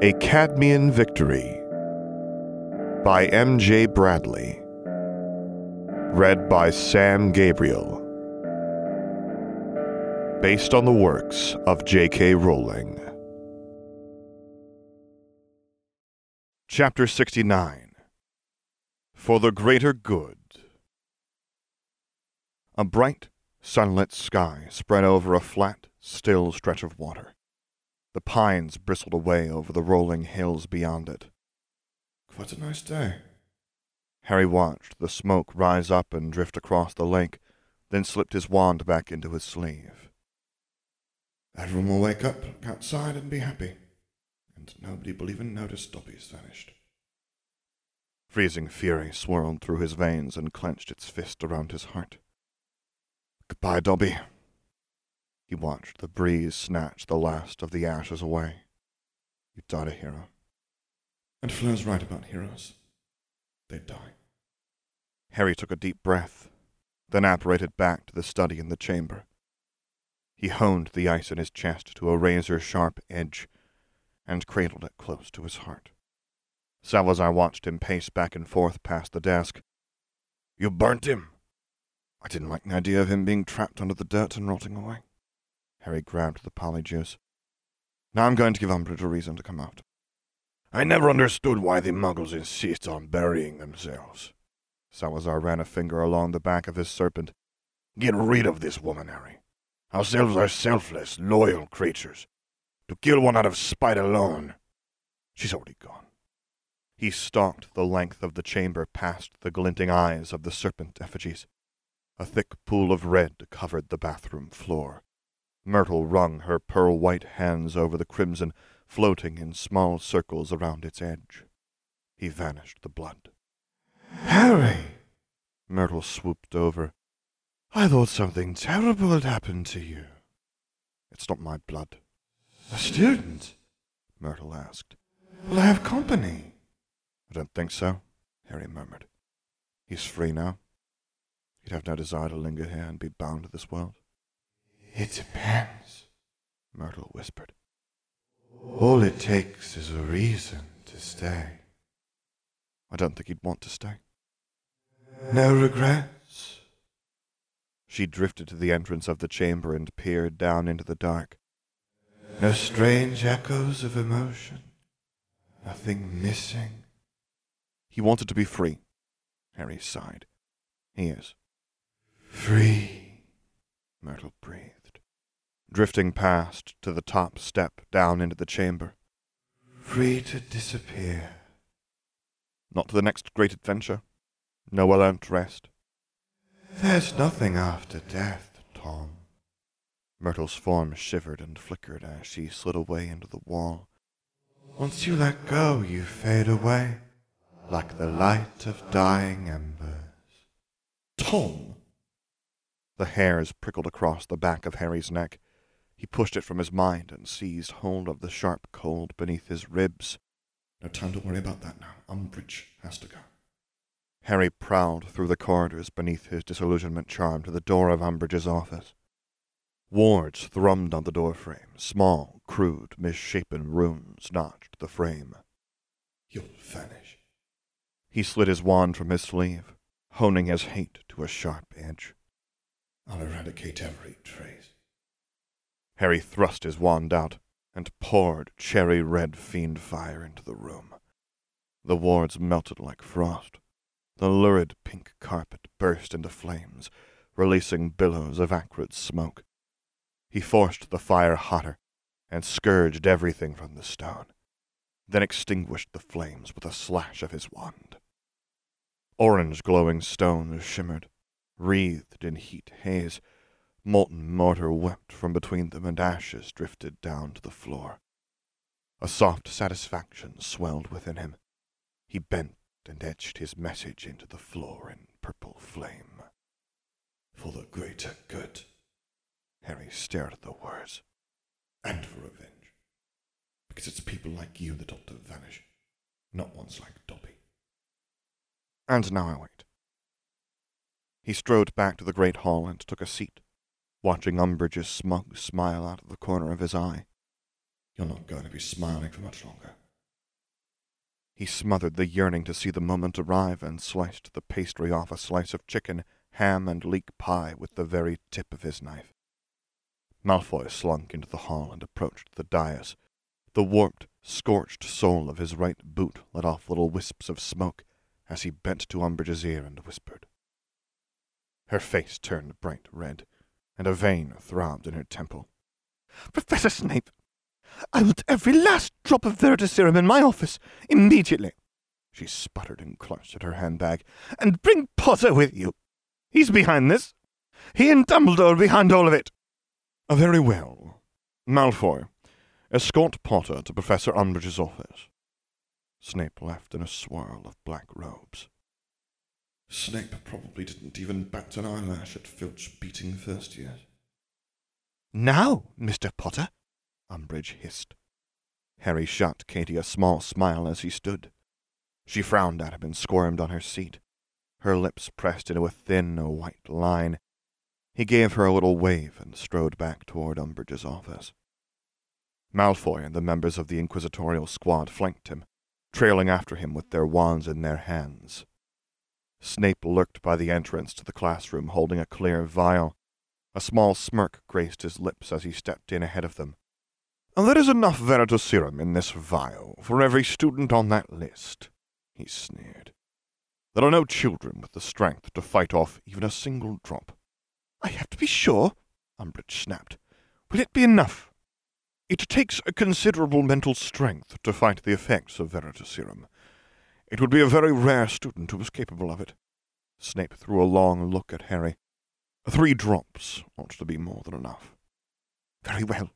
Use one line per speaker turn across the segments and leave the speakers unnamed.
A Cadmean Victory by M.J. Bradley. Read by Sam Gabriel. Based on the works of J.K. Rowling. Chapter 69 For the Greater Good. A bright, sunlit sky spread over a flat, still stretch of water. The pines bristled away over the rolling hills beyond it.
Quite a nice day.
Harry watched the smoke rise up and drift across the lake, then slipped his wand back into his sleeve.
Everyone will wake up, look outside, and be happy. And nobody will even notice Dobby's vanished.
Freezing fury swirled through his veins and clenched its fist around his heart. Goodbye, Dobby. He watched the breeze snatch the last of the ashes away. You died a hero.
And Fleur's right about heroes. They die.
Harry took a deep breath, then apparated back to the study in the chamber. He honed the ice in his chest to a razor-sharp edge and cradled it close to his heart. Salazar watched him pace back and forth past the desk. You burnt him? I didn't like the idea of him being trapped under the dirt and rotting away. Harry grabbed the polyjuice. Now I'm going to give Umbridge a reason to come out. I never understood why the muggles insist on burying themselves. Salazar ran a finger along the back of his serpent. Get rid of this woman, Harry. House-elves are selfless, loyal creatures. To kill one out of spite alone. She's already gone. He stalked the length of the chamber past the glinting eyes of the serpent effigies. A thick pool of red covered the bathroom floor. Myrtle wrung her pearl-white hands over the crimson, floating in small circles around its edge. He vanished the blood.
Harry!
Myrtle swooped over. I thought something terrible had happened to you. It's not my blood.
A student?
Myrtle asked.
Will I have company?
I don't think so, Harry murmured. He's free now. He'd have no desire to linger here and be bound to this world.
It depends,
Myrtle whispered.
All it takes is a reason to stay.
I don't think he'd want to stay.
No regrets?
She drifted to the entrance of the chamber and peered down into the dark.
No strange echoes of emotion? Nothing missing?
He wanted to be free. Harry sighed. He is.
Free,
Myrtle breathed, drifting past to the top step down into the chamber.
Free to disappear.
Not to the next great adventure. No well-earned rest.
There's nothing after death, Tom.
Myrtle's form shivered and flickered as she slid away into the wall.
Once you let go, you fade away, like the light of dying embers.
Tom! The hairs prickled across the back of Harry's neck. He pushed it from his mind and seized hold of the sharp cold beneath his ribs.
No time to worry about that now. Umbridge has to go.
Harry prowled through the corridors beneath his disillusionment charm to the door of Umbridge's office. Wards thrummed on the doorframe. Small, crude, misshapen runes notched the frame.
You'll vanish.
He slid his wand from his sleeve, honing his hate to a sharp edge.
I'll eradicate every trace.
Harry thrust his wand out and poured cherry red Fiendfyre into the room. The wards melted like frost. The lurid pink carpet burst into flames, releasing billows of acrid smoke. He forced the fire hotter and scourged everything from the stone, then extinguished the flames with a slash of his wand. Orange glowing stones shimmered, wreathed in heat haze. Molten mortar wept from between them, and ashes drifted down to the floor. A soft satisfaction swelled within him. He bent and etched his message into the floor in purple flame.
For the greater good.
Harry stared at the words.
And for revenge. Because it's people like you that ought to vanish, not ones like Dobby.
And now I wait. He strode back to the great hall and took a seat, watching Umbridge's smug smile out of the corner of his eye.
You're not going to be smiling for much longer,
He smothered the yearning to see the moment arrive and sliced the pastry off a slice of chicken, ham, and leek pie with the very tip of his knife. Malfoy slunk into the hall and approached the dais. The warped, scorched sole of his right boot let off little wisps of smoke as he bent to Umbridge's ear and whispered. Her face turned bright red, and a vein throbbed in her temple.
Professor Snape, I want every last drop of Veritaserum in my office, immediately. She sputtered and clutched at her handbag. And bring Potter with you. He's behind this. He and Dumbledore are behind all of it.
Very well. Malfoy, escort Potter to Professor Umbridge's office. Snape left in a swirl of black robes.
Snape probably didn't even bat an eyelash at Filch beating first years.
Now, Mr. Potter,
Umbridge hissed. Harry shot Katie a small smile as he stood. She frowned at him and squirmed on her seat, her lips pressed into a thin, white line. He gave her a little wave and strode back toward Umbridge's office. Malfoy and the members of the inquisitorial squad flanked him, trailing after him with their wands in their hands. Snape lurked by the entrance to the classroom holding a clear vial. A small smirk graced his lips as he stepped in ahead of them. There is enough Veritaserum in this vial for every student on that list, he sneered. There are no children with the strength to fight off even a single drop.
I have to be sure, Umbridge snapped.
Will it be enough? It takes a considerable mental strength to fight the effects of Veritaserum. It would be a very rare student who was capable of it. Snape threw a long look at Harry. Three drops ought to be more than enough.
Very well.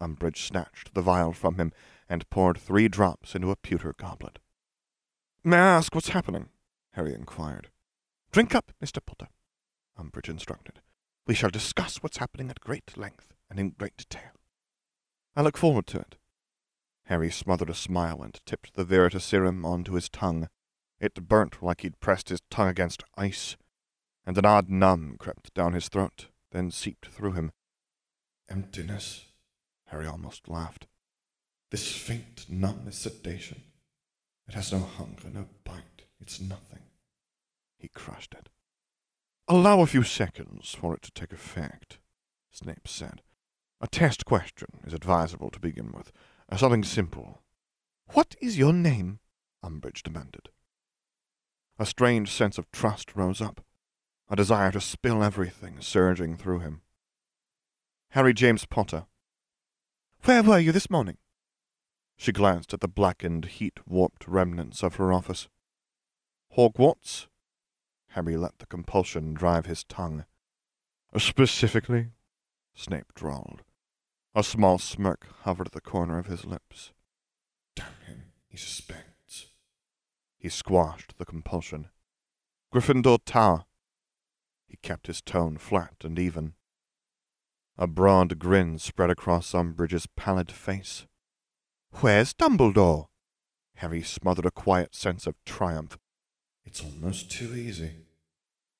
Umbridge snatched the vial from him and poured three drops into a pewter goblet. May I ask what's happening? Harry inquired.
Drink up, Mr. Potter, Umbridge instructed. We shall discuss what's happening at great length and in great detail.
I look forward to it. Harry smothered a smile and tipped the Veritaserum onto his tongue. It burnt like he'd pressed his tongue against ice, and an odd numb crept down his throat, then seeped through him.
Emptiness,
Harry almost laughed.
This faint numbness sedation. It has no hunger, no bite. It's nothing.
He crushed it. Allow a few seconds for it to take effect, Snape said. A test question is advisable to begin with. Uh, something simple.
What is your name? Umbridge demanded.
A strange sense of trust rose up, a desire to spill everything surging through him. Harry James Potter.
Where were you this morning?
She glanced at the blackened, heat-warped remnants of her office. Hogwarts? Harry let the compulsion drive his tongue. Specifically? Snape drawled. A small smirk hovered at the corner of his lips.
Damn him, he suspects.
He squashed the compulsion. Gryffindor Tower. He kept his tone flat and even. A broad grin spread across Umbridge's pallid face.
Where's Dumbledore?
Harry smothered a quiet sense of triumph.
It's almost too easy.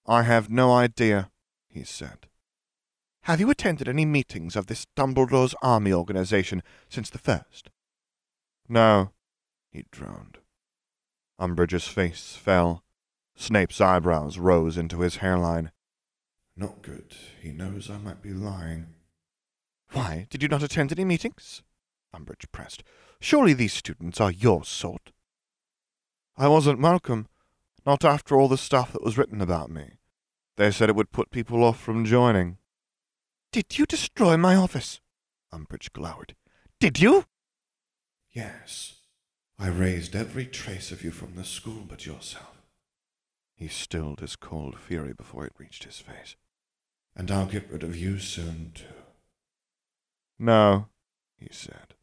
I have no idea, he said.
Have you attended any meetings of this Dumbledore's Army organization since the first?
No, he droned. Umbridge's face fell. Snape's eyebrows rose into his hairline.
Not good. He knows I might be lying.
Why, did you not attend any meetings? Umbridge pressed. Surely these students are your sort.
I wasn't welcome. Not after all the stuff that was written about me. They said it would put people off from joining.
Did you destroy my office? Umbridge glowered. Did you?
Yes. I razed every trace of you from the school but yourself.
He stilled his cold fury before it reached his face.
And I'll get rid of you soon, too.
No, he said.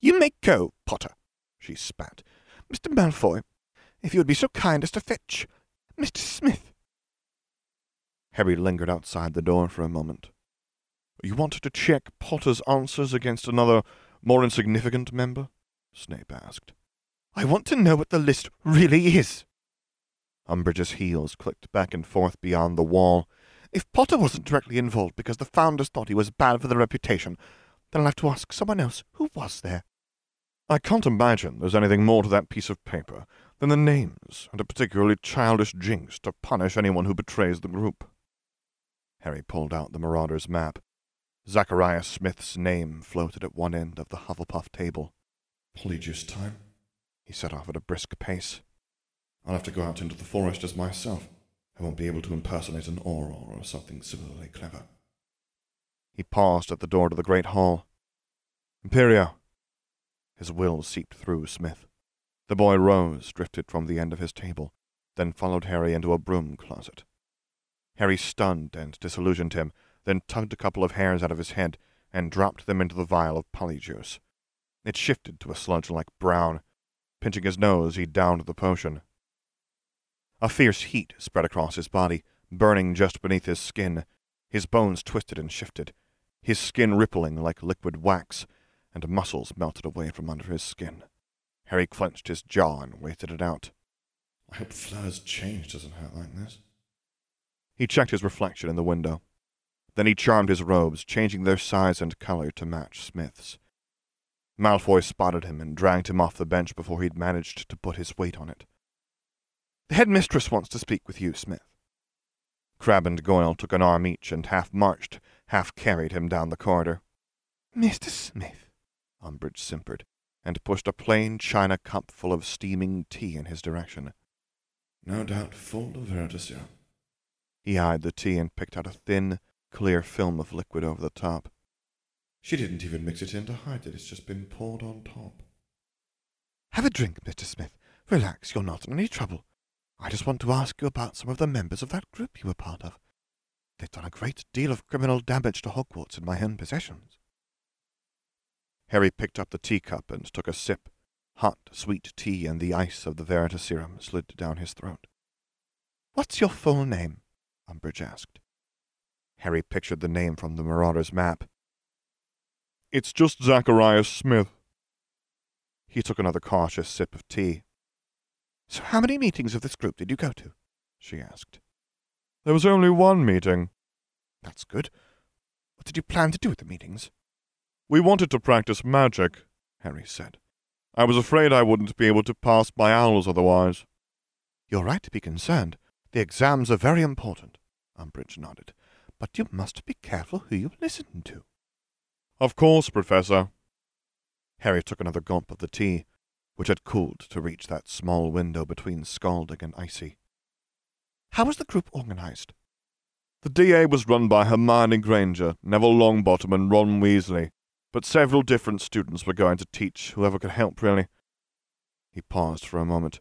You may go, Potter, she spat. Mr. Malfoy, if you would be so kind as to fetch Mr. Smith.
Harry lingered outside the door for a moment. You wanted to check Potter's answers against another, more insignificant member? Snape asked.
I want to know what the list really is.
Umbridge's heels clicked back and forth beyond the wall.
If Potter wasn't directly involved because the founders thought he was bad for their reputation, then I'll have to ask someone else who was there.
I can't imagine there's anything more to that piece of paper than the names and a particularly childish jinx to punish anyone who betrays the group. Harry pulled out the Marauder's map. Zacharias Smith's name floated at one end of the Hufflepuff table.
Polyjuice time.
He set off at a brisk pace.
I'll have to go out into the forest as myself. I won't be able to impersonate an Auror or something similarly clever.
He paused at the door to the great hall. Imperio. His will seeped through Smith. The boy rose, drifted from the end of his table, then followed Harry into a broom closet. Harry stunned and disillusioned him, then tugged a couple of hairs out of his head and dropped them into the vial of polyjuice. It shifted to a sludge-like brown. Pinching his nose, he downed the potion. A fierce heat spread across his body, burning just beneath his skin. His bones twisted and shifted, his skin rippling like liquid wax, and muscles melted away from under his skin. Harry clenched his jaw and waited it out.
I hope Fleur's change doesn't hurt like this.
He checked his reflection in the window. Then he charmed his robes, changing their size and color to match Smith's. Malfoy spotted him and dragged him off the bench before he'd managed to put his weight on it. The headmistress wants to speak with you, Smith. Crabbe and Goyle took an arm each and half marched, half carried him down the corridor. Mr. Smith, Umbridge simpered, and pushed a plain china cup full of steaming tea in his direction.
No doubt full of Veritaserum.
He eyed the tea and picked out a thin, clear film of liquid over the top.
She didn't even mix it in to hide it. It's just been poured on top.
Have a drink, Mr. Smith. Relax, you're not in any trouble. I just want to ask you about some of the members of that group you were part of. They've done a great deal of criminal damage to Hogwarts and my own possessions.
Harry picked up the teacup and took a sip. Hot, sweet tea and the ice of the Veritaserum slid down his throat.
What's your full name? Umbridge asked.
Harry pictured the name from the Marauder's map. It's just Zacharias Smith. He took another cautious sip of tea.
So how many meetings of this group did you go to? she asked.
There was only one meeting.
That's good. What did you plan to do at the meetings?
We wanted to practice magic, Harry said. I was afraid I wouldn't be able to pass my owls otherwise.
You're right to be concerned. The exams are very important, Umbridge nodded. But you must be careful who you listen to.
Of course, Professor. Harry took another gulp of the tea, which had cooled to reach that small window between scalding and icy.
How was the group organized?
The DA was run by Hermione Granger, Neville Longbottom, and Ron Weasley, but several different students were going to teach, whoever could help, really. He paused for a moment.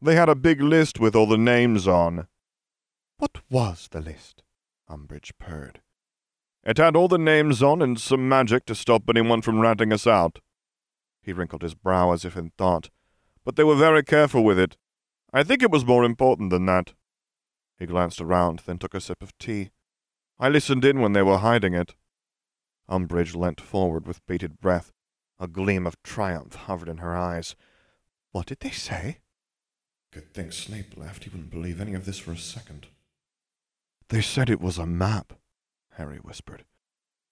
They had a big list with all the names on.
What was the list? Umbridge purred.
It had all the names on and some magic to stop anyone from ratting us out. He wrinkled his brow as if in thought. But they were very careful with it. I think it was more important than that. He glanced around, then took a sip of tea. I listened in when they were hiding it. Umbridge leant forward with bated breath. A gleam of triumph hovered in her eyes.
What did they say?
Good thing Snape left. He wouldn't believe any of this for a second.
They said it was a map, Harry whispered.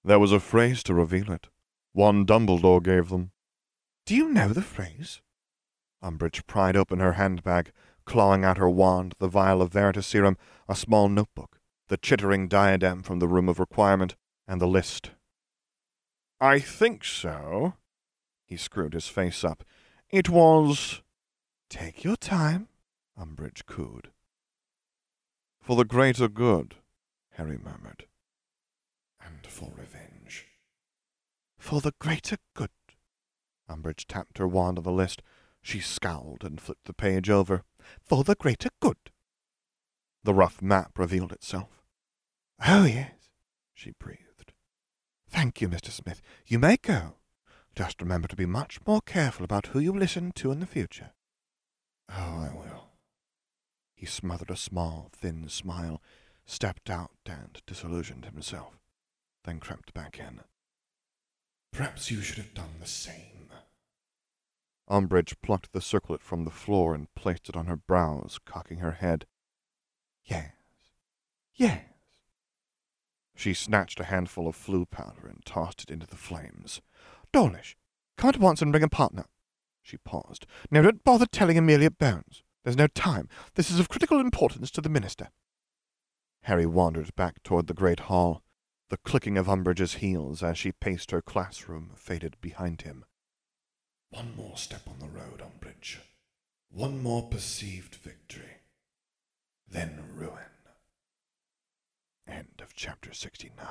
There was a phrase to reveal it. One Dumbledore gave them.
Do you know the phrase?
Umbridge pried open her handbag, clawing out her wand, the vial of Veritaserum, a small notebook, the chittering diadem from the Room of Requirement, and the list. I think so. He screwed his face up. It was...
Take your time,
Umbridge cooed. For the greater good, Harry murmured.
And for revenge.
For the greater good. Umbridge tapped her wand on the list. She scowled and flipped the page over. For the greater good. The rough map revealed itself. Oh, yes, she breathed. Thank you, Mr. Smith. You may go. Just remember to be much more careful about who you listen to in the future.
Oh, I will.
He smothered a small, thin smile, stepped out, and disillusioned himself, then crept back in.
Perhaps you should have done the same.
Umbridge plucked the circlet from the floor and placed it on her brows, cocking her head.
Yes, yes.
She snatched a handful of Floo powder and tossed it into the flames.
Dawlish, come at once and bring a partner. She paused. Now don't bother telling Amelia Bones. There's no time. This is of critical importance to the minister.
Harry wandered back toward the great hall. The clicking of Umbridge's heels as she paced her classroom faded behind him.
One more step on the road, Umbridge. One more perceived victory. Then ruin.
End of chapter 69.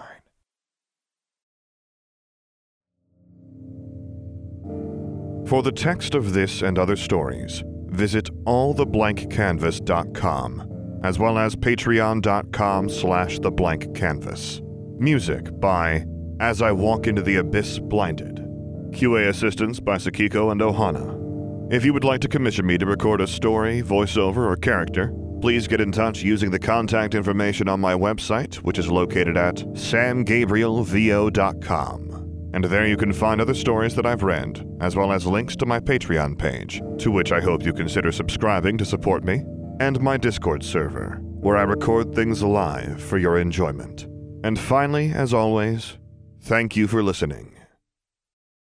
For the text of this and other stories, visit alltheblankcanvas.com, as well as patreon.com slash theblankcanvas. Music by As I Walk Into the Abyss Blinded. QA assistance by Sakiko and Ohana. If you would like to commission me to record a story, voiceover, or character, please get in touch using the contact information on my website, which is located at samgabrielvo.com. And there you can find other stories that I've read, as well as links to my Patreon page, to which I hope you consider subscribing to support me, and my Discord server, where I record things live for your enjoyment. And finally, as always, thank you for listening.